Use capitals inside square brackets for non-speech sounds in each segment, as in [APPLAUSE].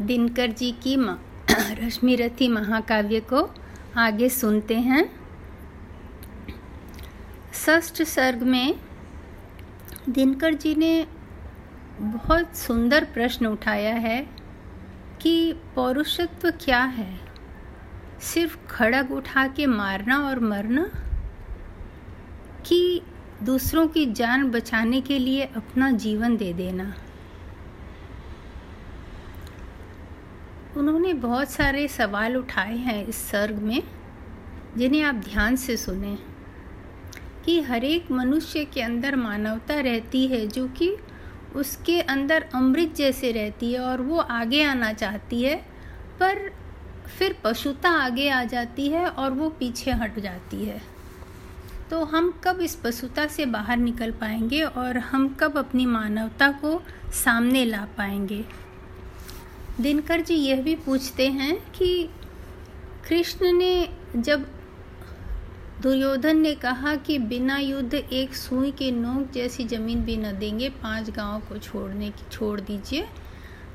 दिनकर जी की [CLEARS THROAT] रश्मिरथी महाकाव्य को आगे सुनते हैं। षष्ठ सर्ग में दिनकर जी ने बहुत सुंदर प्रश्न उठाया है कि पौरुषत्व क्या है? सिर्फ़ खड़ग उठा के मारना और मरना? कि दूसरों की जान बचाने के लिए अपना जीवन दे देना? उन्होंने बहुत सारे सवाल उठाए हैं इस सर्ग में, जिन्हें आप ध्यान से सुने। कि हर एक मनुष्य के अंदर मानवता रहती है, जो कि उसके अंदर अमृत जैसे रहती है और वो आगे आना चाहती है, पर फिर पशुता आगे आ जाती है और वो पीछे हट जाती है। तो हम कब इस पशुता से बाहर निकल पाएँगे और हम कब अपनी मानवता को सामने ला पाएँगे? दिनकर जी यह भी पूछते हैं कि कृष्ण ने जब दुर्योधन ने कहा कि बिना युद्ध एक सुई के नोक जैसी ज़मीन भी न देंगे, पाँच गाँव को छोड़ने की छोड़ दीजिए,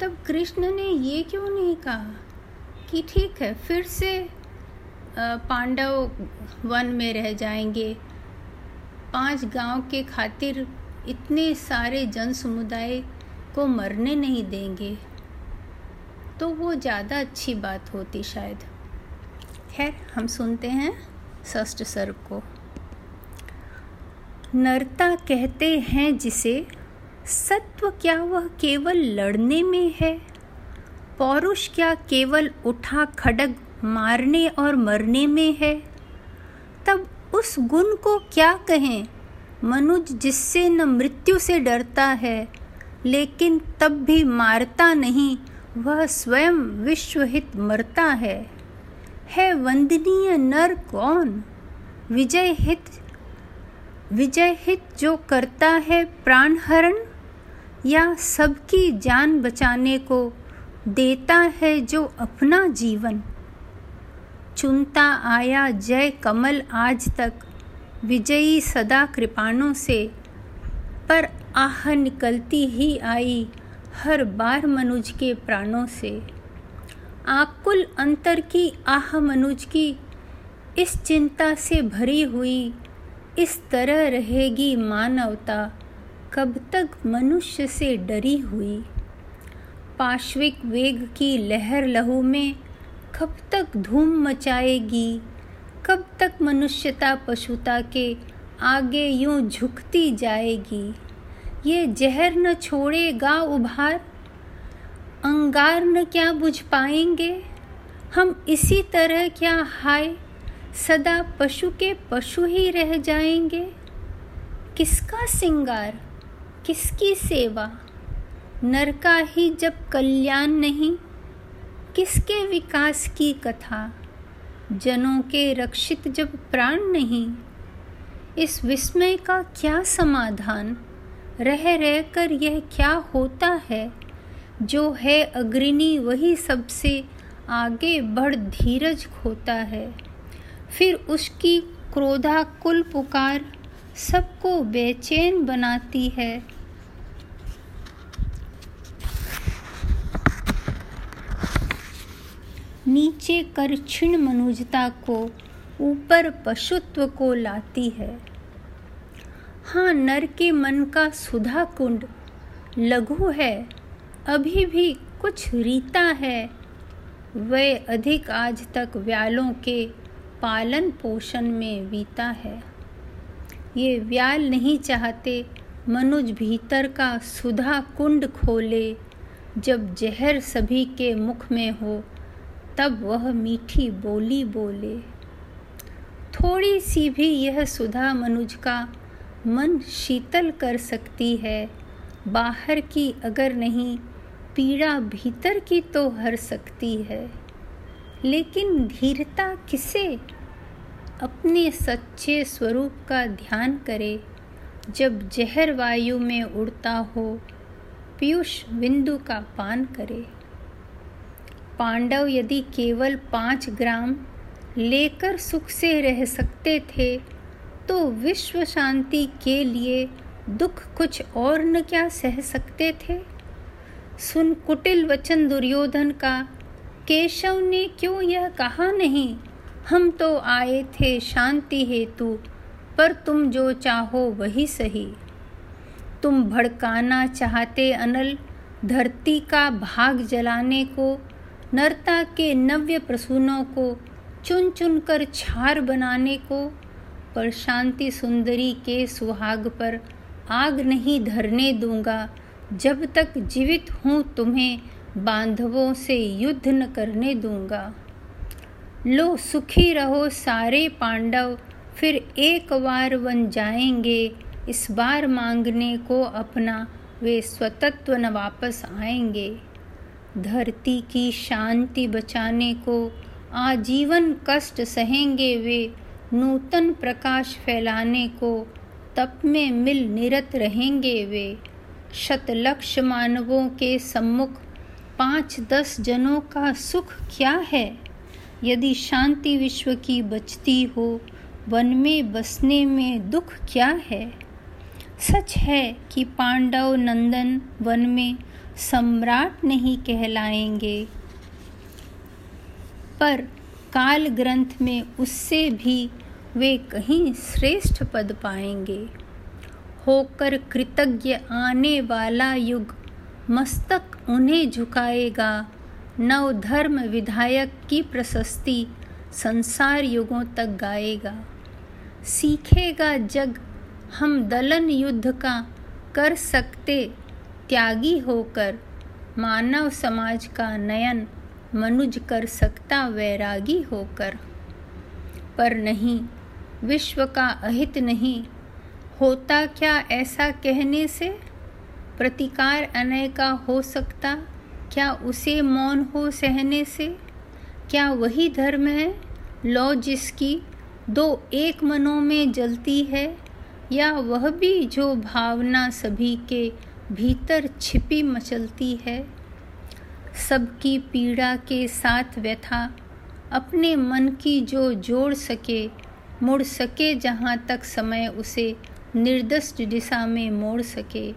तब कृष्ण ने ये क्यों नहीं कहा? कि ठीक है, फिर से पांडव वन में रह जाएँगे। पाँच गाँव के खातिर इतने सारे जन समुदाय को मरने नहीं देंगे। तो वो ज़्यादा अच्छी बात होती शायद। खैर, हम सुनते हैं षष्ठ सर को। नरता कहते हैं जिसे, सत्व क्या वह केवल लड़ने में है? पौरुष क्या केवल उठा खड़ग मारने और मरने में है? तब उस गुण को क्या कहें? मनुज जिससे न मृत्यु से डरता है, लेकिन तब भी मारता नहीं वह स्वयं विश्वहित मरता है। है वंदनीय नर कौन? विजय हित विजय हित जो करता है प्राणहरण? या सबकी जान बचाने को देता है जो अपना जीवन? चुनता आया जय कमल आज तक विजयी सदा कृपाणों से, पर आह निकलती ही आई हर बार मनुज के प्राणों से। आकुल अंतर की आह मनुज की इस चिंता से भरी हुई, इस तरह रहेगी मानवता कब तक मनुष्य से डरी हुई। पाश्विक वेग की लहर लहू में कब तक धूम मचाएगी, कब तक मनुष्यता पशुता के आगे यूँ झुकती जाएगी। ये जहर न छोड़ेगा उभार। अंगार न क्या बुझ पाएँगे? हम इसी तरह क्या हाय? सदा पशु के पशु ही रह जाएँगे। किसका सिंगार? किसकी सेवा? नर का ही जब कल्याण नहीं, किसके विकास की कथा? जनों के रक्षित जब प्राण नहीं, इस विस्मय का क्या समाधान? रह रह कर यह क्या होता है? जो है अग्रणी, वही सबसे आगे बढ़ धीरज खोता है। फिर उसकी क्रोधा कुल पुकार सबको बेचैन बनाती है। नीचे कर क्षीण मनुजता को, ऊपर पशुत्व को लाती है। हाँ नर के मन का सुधा कुंड। लघु है, अभी भी कुछ रीता है। वह अधिक आज तक व्यालों के पालन पोषण में बीता है। ये व्याल नहीं चाहते मनुज भीतर का सुधा कुंड खोले। जब जहर सभी के मुख में हो, तब वह मीठी बोली बोले। थोड़ी सी भी यह सुधा मनुज का मन शीतल कर सकती है। बाहर की अगर नहीं, पीड़ा भीतर की तो हर सकती है। लेकिन धीरता किसे? अपने सच्चे स्वरूप का ध्यान करे। जब जहर वायु में उड़ता हो, पीयूष बिंदु का पान करे। पांडव यदि केवल पाँच ग्राम लेकर सुख से रह सकते थे तो विश्व शांति के लिए दुख कुछ और न क्या सह सकते थे? सुन कुटिल वचन दुर्योधन का, केशव ने क्यों यह कहा नहीं? हम तो आए थे शांति हेतु, पर तुम जो चाहो वही सही। तुम भड़काना चाहते अनल, धरती का भाग जलाने को, नरता के नव्य प्रसूनों को चुन चुन कर छार बनाने को पर शांति सुंदरी के सुहाग पर आग नहीं धरने दूँगा। जब तक जीवित हूँ तुम्हें बांधवों से युद्ध न करने दूँगा। लो सुखी रहो सारे पांडव, फिर एक बार बन जाएँगे। इस बार मांगने को अपना वे स्वतत्व न वापस आएँगे। धरती की शांति बचाने को आजीवन कष्ट सहेंगे वे। नूतन प्रकाश फैलाने को तप में मिल निरत रहेंगे वे। शतलक्ष मानवों के सम्मुख पाँच दस जनों का सुख क्या है? यदि शांति विश्व की बचती हो, वन में बसने में दुख क्या है? सच है कि पांडव नंदन वन में सम्राट नहीं कहलाएँगे। पर काल ग्रंथ में उससे भी वे कहीं श्रेष्ठ पद पाएँगे। होकर कृतज्ञ आने वाला युग मस्तक उन्हें झुकाएगा। नव धर्म विधायक की प्रशस्ति संसार युगों तक गाएगा। सीखेगा जग, हम दलन युद्ध का कर सकते त्यागी होकर मानव समाज का नयन मनुज कर सकता वैरागी होकर। पर नहीं, विश्व का अहित नहीं, होता क्या ऐसा कहने से? प्रतिकार अनय का हो सकता, क्या उसे मौन हो सहने से? क्या वही धर्म है? लो जिसकी दो एक मनों में जलती है, या वह भी जो भावना सभी के भीतर छिपी मचलती है? सबकी पीड़ा के साथ व्यथा, अपने मन की जो जोड़ सके, मुड़ सके जहाँ तक समय उसे निर्दिष्ट दिशा में मोड़ सके।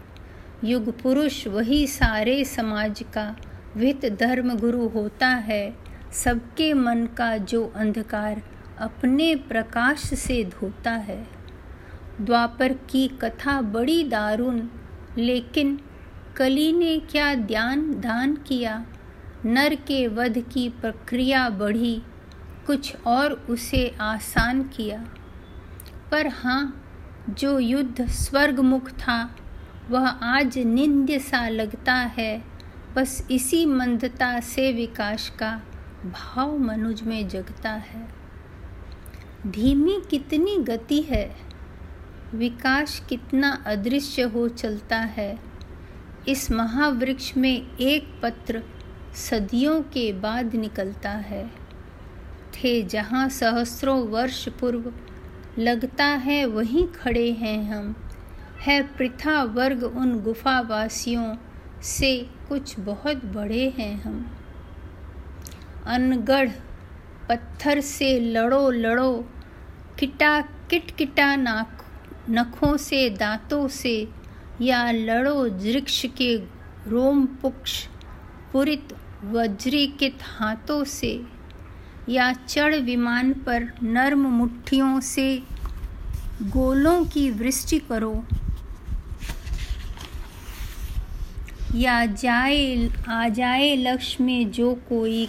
युग पुरुष वही सारे समाज का वित धर्म गुरु होता है। सबके मन का जो अंधकार अपने प्रकाश से धोता है। द्वापर की कथा बड़ी दारुण, लेकिन कली ने क्या ध्यान दान किया? नर के वध की प्रक्रिया बढ़ी, कुछ और उसे आसान किया। पर हाँ जो युद्ध स्वर्गमुख था, वह आज निंद्य सा लगता है। बस इसी मंदता से विकास का भाव मनुज में जगता है। धीमी कितनी गति है? विकास कितना अदृश्य हो चलता है। इस महावृक्ष में एक पत्र सदियों के बाद निकलता है। थे जहाँ सहस्रों वर्ष पूर्व लगता है वहीं खड़े हैं हम। है प्रथा वर्ग उन गुफावासियों से कुछ बहुत बड़े हैं हम। अनगढ़ पत्थर से लड़ो लड़ो, किटा किट किटा नाक नखों से दांतों से या लड़ो वृक्ष के रोम पुक्ष पुरित वज्रीकृत हाथों से, या चढ़ विमान पर नर्म मुट्ठियों से गोलों की वृष्टि करो, या जाए, आ जाए लक्ष्य में जो कोई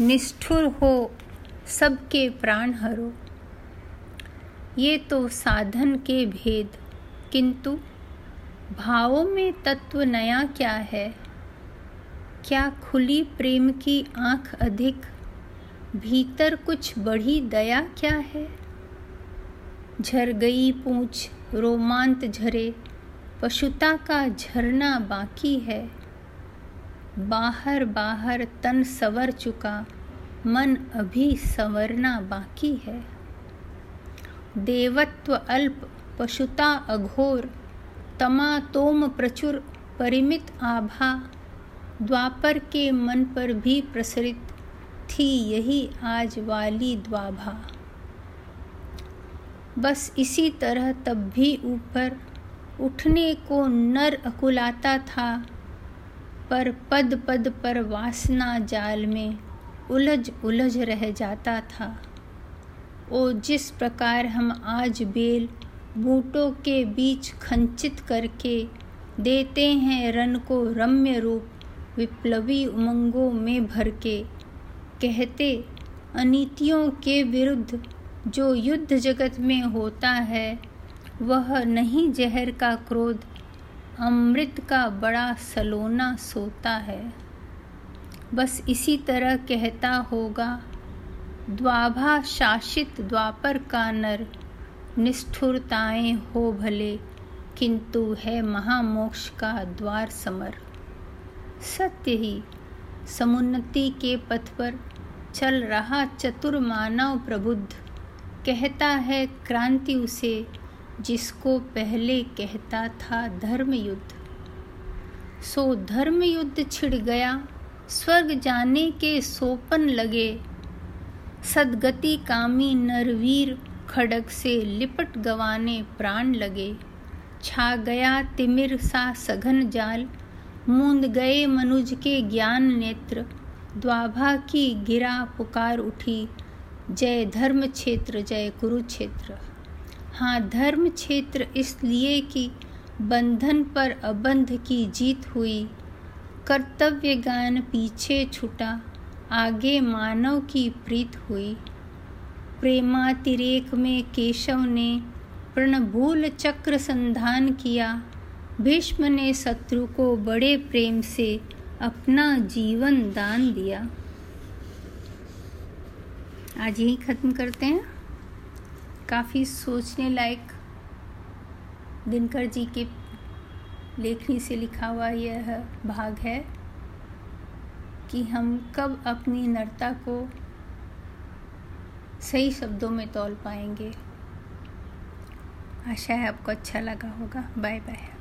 निष्ठुर हो, सबके प्राण हरो। ये तो साधन के भेद, किंतु भावों में तत्व नया क्या है? क्या खुली प्रेम की आँख अधिक? भीतर कुछ बढ़ी दया क्या है? झर गई पूछ, रोमांत झरे, पशुता का झरना बाकी है। बाहर बाहर तन सवर चुका, मन अभी संवरना बाकी है। देवत्व अल्प, पशुता अघोर तमातोम प्रचुर परिमित आभा द्वापर के मन पर भी प्रसरित थी यही आज वाली द्वाभा। बस इसी तरह तब भी ऊपर उठने को नर अकुलाता था, पर पद पद पर वासना जाल में उलझ उलझ रह जाता था। ओ जिस प्रकार हम आज बेल बूटों के बीच खंचित करके देते हैं रन को रम्य रूप, विप्लवी उमंगों में भर के। कहते, अनीतियों के विरुद्ध जो युद्ध जगत में होता है, वह नहीं जहर का क्रोध, अमृत का बड़ा सलोना सोता है। बस इसी तरह कहता होगा, द्वाभा शासित द्वापर का नर निष्ठुरताएँ हो भले, किंतु है महामोक्ष का द्वार समर। सत्य ही, समुन्नति के पथ पर चल रहा चतुर मानव प्रबुद्ध। कहता है क्रांति उसे, जिसको पहले कहता था धर्म युद्ध सो धर्म युद्ध छिड़ गया, स्वर्ग जाने के सोपन लगे। सदगति कामी नरवीर खड़ग से लिपट गवाने प्राण लगे। छा गया तिमिर सा सघन जाल, मूंद गए मनुज के ज्ञान नेत्र। द्वाभा की गिरा पुकार उठी, जय धर्म क्षेत्र, जय कुरुक्षेत्र। हाँ धर्म क्षेत्र इसलिए कि बंधन पर अबंध की जीत हुई। कर्तव्य गान पीछे छुटा, आगे मानव की प्रीत हुई। प्रेमातिरेक में केशव ने प्रणभूल चक्र संधान किया। भीष्म ने शत्रु को बड़े प्रेम से अपना जीवन दान दिया। आज यही ख़त्म करते हैं। काफ़ी सोचने लायक दिनकर जी के लेखनी से लिखा हुआ यह भाग है कि हम कब अपनी नरता को सही शब्दों में तोल पाएँगे। आशा है आपको अच्छा लगा होगा। Bye bye